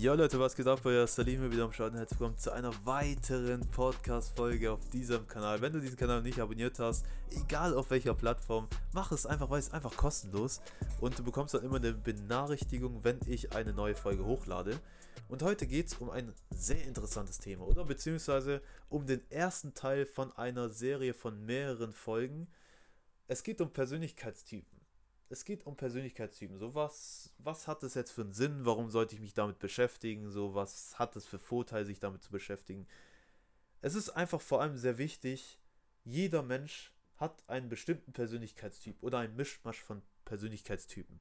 Ja Leute, was geht ab? Euer Salim wieder am und herzlich willkommen zu einer weiteren Podcast-Folge auf diesem Kanal. Wenn du diesen Kanal nicht abonniert hast, egal auf welcher Plattform, mach es einfach, weil es einfach kostenlos und du bekommst dann immer eine Benachrichtigung, wenn ich eine neue Folge hochlade. Und heute geht es um ein sehr interessantes Thema, oder? Beziehungsweise um den ersten Teil von einer Serie von mehreren Folgen. Es geht um Persönlichkeitstypen es geht um Persönlichkeitstypen. So, was, was hat es jetzt für einen Sinn? Warum sollte ich mich damit beschäftigen? So, was hat es für Vorteile, sich damit zu beschäftigen? Es ist einfach vor allem sehr wichtig, jeder Mensch hat einen bestimmten Persönlichkeitstyp oder einen Mischmasch von Persönlichkeitstypen.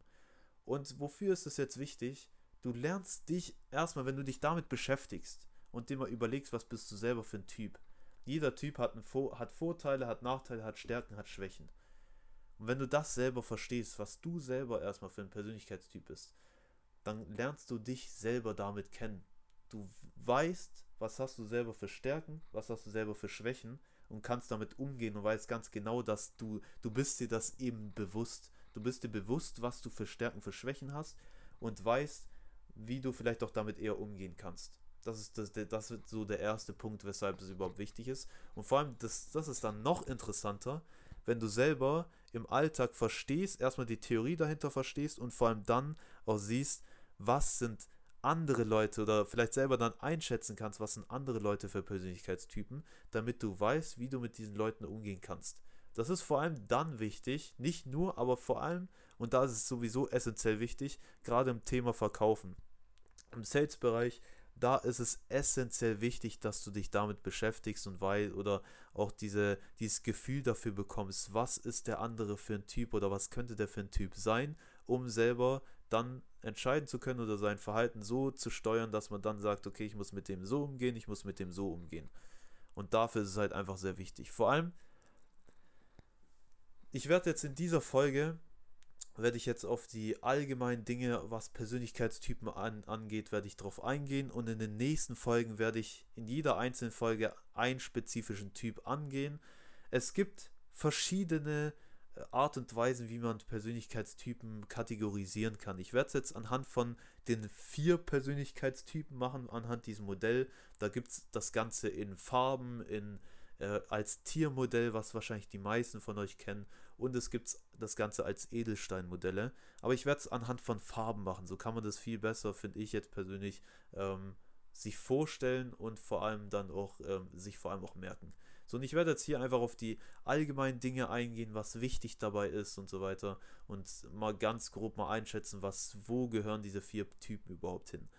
Und wofür ist es jetzt wichtig? Du lernst dich erstmal, wenn du dich damit beschäftigst und dir mal überlegst, was bist du selber für ein Typ. Jeder Typ hat, einen, hat Vorteile, hat Nachteile, hat Stärken, hat Schwächen. Und wenn du das selber verstehst, was du selber erstmal für ein Persönlichkeitstyp bist, dann lernst du dich selber damit kennen. Du weißt, was hast du selber für Stärken, was hast du selber für Schwächen und kannst damit umgehen und weißt ganz genau, dass du, du bist dir das eben bewusst. Du bist dir bewusst, was du für Stärken, für Schwächen hast und weißt, wie du vielleicht auch damit eher umgehen kannst. Das ist, das, das ist so der erste Punkt, weshalb es überhaupt wichtig ist. Und vor allem, das, das ist dann noch interessanter, wenn du selber im Alltag verstehst, erstmal die Theorie dahinter verstehst und vor allem dann auch siehst, was sind andere Leute oder vielleicht selber dann einschätzen kannst, was sind andere Leute für Persönlichkeitstypen, damit du weißt, wie du mit diesen Leuten umgehen kannst. Das ist vor allem dann wichtig, nicht nur, aber vor allem, und da ist es sowieso essentiell wichtig, gerade im Thema Verkaufen. Im Sales-Bereich da ist es essentiell wichtig, dass du dich damit beschäftigst und weil oder auch diese, dieses Gefühl dafür bekommst, was ist der andere für ein Typ oder was könnte der für ein Typ sein, um selber dann entscheiden zu können oder sein Verhalten so zu steuern, dass man dann sagt, okay, ich muss mit dem so umgehen, ich muss mit dem so umgehen. Und dafür ist es halt einfach sehr wichtig. Vor allem, ich werde jetzt in dieser Folge werde ich jetzt auf die allgemeinen Dinge, was Persönlichkeitstypen an, angeht, werde ich darauf eingehen und in den nächsten Folgen werde ich in jeder einzelnen Folge einen spezifischen Typ angehen. Es gibt verschiedene äh, Art und Weisen, wie man Persönlichkeitstypen kategorisieren kann. Ich werde es jetzt anhand von den vier Persönlichkeitstypen machen, anhand diesem Modell. Da gibt es das Ganze in Farben, in äh, als Tiermodell, was wahrscheinlich die meisten von euch kennen. Und es gibt das Ganze als Edelsteinmodelle. Aber ich werde es anhand von Farben machen. So kann man das viel besser, finde ich jetzt persönlich, ähm, sich vorstellen und vor allem dann auch ähm, sich vor allem auch merken. So, und ich werde jetzt hier einfach auf die allgemeinen Dinge eingehen, was wichtig dabei ist und so weiter und mal ganz grob mal einschätzen, was, wo gehören diese vier Typen überhaupt hin.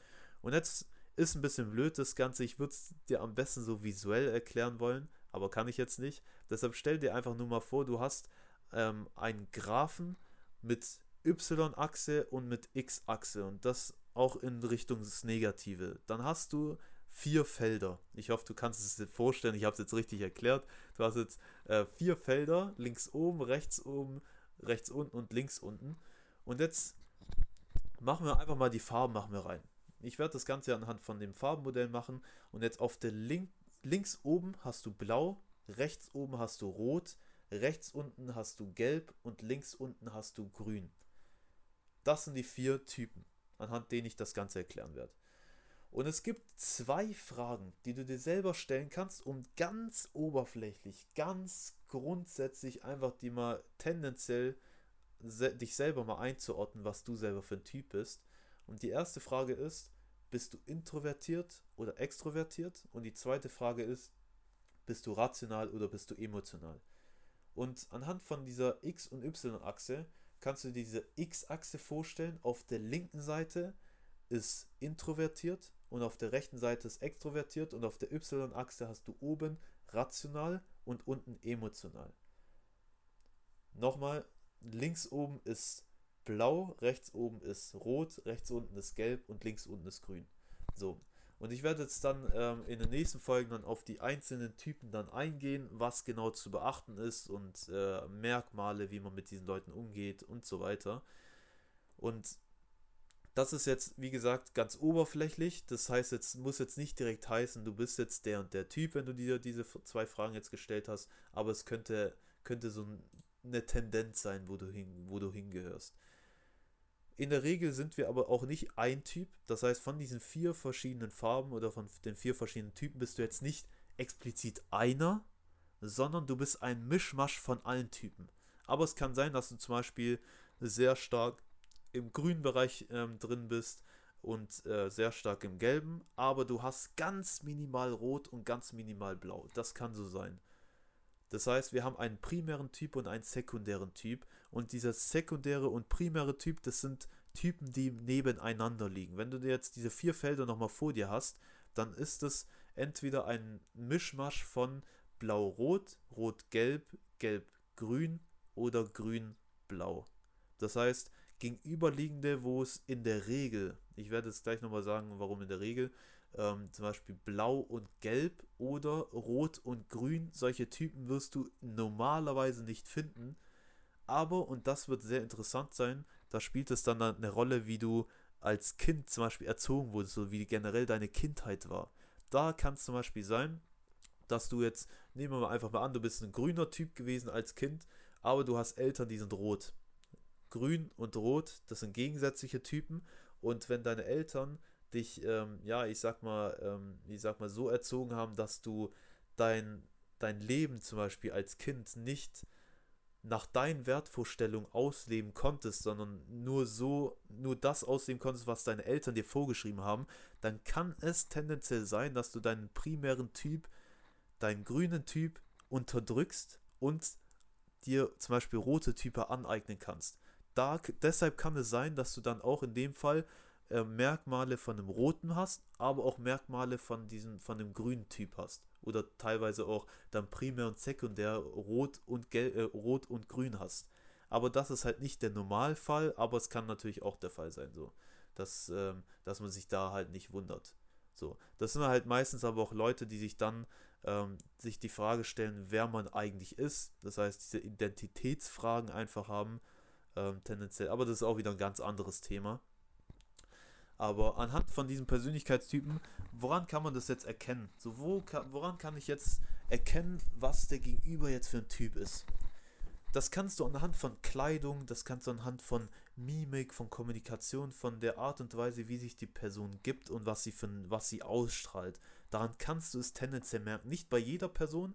Und jetzt ist ein bisschen blöd das Ganze, ich würde es dir am besten so visuell erklären wollen, aber kann ich jetzt nicht. Deshalb stell dir einfach nur mal vor, du hast ähm, einen Graphen mit Y-Achse und mit X-Achse und das auch in Richtung des Negative. Dann hast du vier Felder. Ich hoffe, du kannst es dir vorstellen. Ich habe es jetzt richtig erklärt. Du hast jetzt äh, vier Felder, links oben, rechts oben, rechts unten und links unten. Und jetzt machen wir einfach mal die Farben machen wir rein. Ich werde das Ganze anhand von dem Farbenmodell machen und jetzt auf der linken links oben hast du blau, rechts oben hast du rot, rechts unten hast du gelb und links unten hast du grün. Das sind die vier Typen, anhand denen ich das Ganze erklären werde. Und es gibt zwei Fragen, die du dir selber stellen kannst, um ganz oberflächlich, ganz grundsätzlich einfach die mal tendenziell dich selber mal einzuordnen, was du selber für ein Typ bist. Und die erste Frage ist, bist du introvertiert oder extrovertiert? Und die zweite Frage ist, bist du rational oder bist du emotional? Und anhand von dieser X- und Y-Achse kannst du diese X-Achse vorstellen. Auf der linken Seite ist introvertiert und auf der rechten Seite ist extrovertiert und auf der Y-Achse hast du oben rational und unten emotional. Nochmal, links oben ist blau, rechts oben ist rot, rechts unten ist gelb und links unten ist grün. So. Und ich werde jetzt dann ähm, in den nächsten Folgen dann auf die einzelnen Typen dann eingehen, was genau zu beachten ist und äh, Merkmale, wie man mit diesen Leuten umgeht und so weiter. Und das ist jetzt, wie gesagt, ganz oberflächlich. Das heißt, jetzt muss jetzt nicht direkt heißen, du bist jetzt der und der Typ, wenn du dir diese zwei Fragen jetzt gestellt hast, aber es könnte, könnte so eine Tendenz sein, wo du, hin, wo du hingehörst In der Regel sind wir aber auch nicht ein Typ. Das heißt, von diesen vier verschiedenen Farben oder von den vier verschiedenen Typen bist du jetzt nicht explizit einer, sondern du bist ein Mischmasch von allen Typen. Aber es kann sein, dass du zum Beispiel sehr stark im grünen Bereich ähm, drin bist und äh, sehr stark im gelben, aber du hast ganz minimal rot und ganz minimal blau. Das kann so sein. Das heißt, wir haben einen primären Typ und einen sekundären Typ. Und dieser sekundäre und primäre Typ, das sind Typen, die nebeneinander liegen. Wenn du dir jetzt diese vier Felder nochmal vor dir hast, dann ist es entweder ein Mischmasch von Blau-Rot, Rot-Gelb, Gelb-Grün oder Grün-Blau. Das heißt, gegenüberliegende, wo es in der Regel, ich werde jetzt gleich nochmal sagen, warum in der Regel, ähm, zum Beispiel Blau und Gelb oder Rot und Grün, solche Typen wirst du normalerweise nicht finden. Aber, und das wird sehr interessant sein, da spielt es dann eine Rolle, wie du als Kind zum Beispiel erzogen wurdest, so wie generell deine Kindheit war. Da kann es zum Beispiel sein, dass du jetzt, nehmen wir mal einfach mal an, du bist ein grüner Typ gewesen als Kind, aber du hast Eltern, die sind rot. Grün und Rot, das sind gegensätzliche Typen. Und wenn deine Eltern dich, ähm, ja, ich sag mal, ähm, ich sag mal, so erzogen haben, dass du dein, dein Leben zum Beispiel als Kind nicht nach deinen Wertvorstellungen ausleben konntest, sondern nur so, nur das ausleben konntest, was deine Eltern dir vorgeschrieben haben, dann kann es tendenziell sein, dass du deinen primären Typ, deinen grünen Typ unterdrückst und dir zum Beispiel rote Typen aneignen kannst. Da, deshalb kann es sein, dass du dann auch in dem Fall äh, Merkmale von dem roten hast, aber auch Merkmale von diesem, von dem grünen Typ hast. Oder teilweise auch dann primär und sekundär rot und, gel äh, rot und grün hast. Aber das ist halt nicht der Normalfall, aber es kann natürlich auch der Fall sein, so. Dass, ähm, dass man sich da halt nicht wundert. So. Das sind halt meistens aber auch Leute, die sich dann ähm, sich die Frage stellen, wer man eigentlich ist. Das heißt, diese Identitätsfragen einfach haben, ähm, tendenziell. Aber das ist auch wieder ein ganz anderes Thema. Aber anhand von diesen Persönlichkeitstypen, woran kann man das jetzt erkennen? So, wo kann, woran kann ich jetzt erkennen, was der Gegenüber jetzt für ein Typ ist? Das kannst du anhand von Kleidung, das kannst du anhand von Mimik, von Kommunikation, von der Art und Weise, wie sich die Person gibt und was sie, für, was sie ausstrahlt. Daran kannst du es tendenziell merken. Nicht bei jeder Person,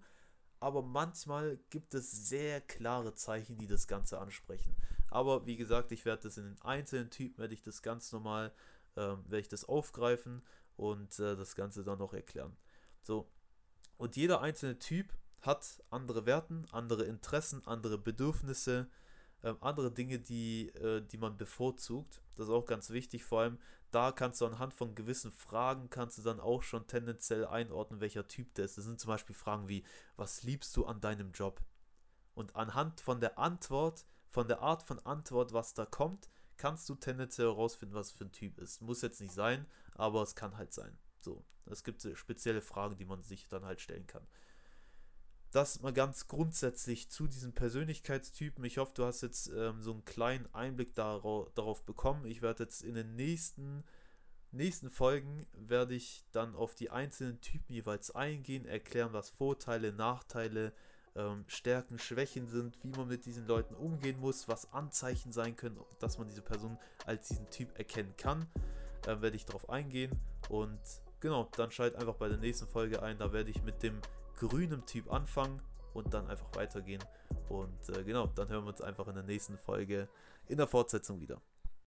aber manchmal gibt es sehr klare Zeichen, die das Ganze ansprechen. Aber wie gesagt, ich werde das in den einzelnen Typen, werde ich das ganz normal ähm, werde ich das aufgreifen und äh, das Ganze dann noch erklären. So, und jeder einzelne Typ hat andere Werten, andere Interessen, andere Bedürfnisse, ähm, andere Dinge, die, äh, die man bevorzugt. Das ist auch ganz wichtig, vor allem da kannst du anhand von gewissen Fragen kannst du dann auch schon tendenziell einordnen, welcher Typ der ist. Das sind zum Beispiel Fragen wie, was liebst du an deinem Job? Und anhand von der Antwort, von der Art von Antwort, was da kommt, kannst du tendenziell herausfinden, was für ein Typ ist. Muss jetzt nicht sein, aber es kann halt sein. So, es gibt spezielle Fragen, die man sich dann halt stellen kann. Das mal ganz grundsätzlich zu diesen Persönlichkeitstypen. Ich hoffe, du hast jetzt ähm, so einen kleinen Einblick darauf, bekommen. Ich werde jetzt in den nächsten, nächsten Folgen werde ich dann auf die einzelnen Typen jeweils eingehen, erklären, was Vorteile, Nachteile, ähm, Stärken, Schwächen sind, wie man mit diesen Leuten umgehen muss, was Anzeichen sein können, dass man diese Person als diesen Typ erkennen kann. Äh, werde ich darauf eingehen und genau, dann schalt einfach bei der nächsten Folge ein. Da werde ich mit dem grünen Typ anfangen und dann einfach weitergehen. Und äh, genau, dann hören wir uns einfach in der nächsten Folge in der Fortsetzung wieder.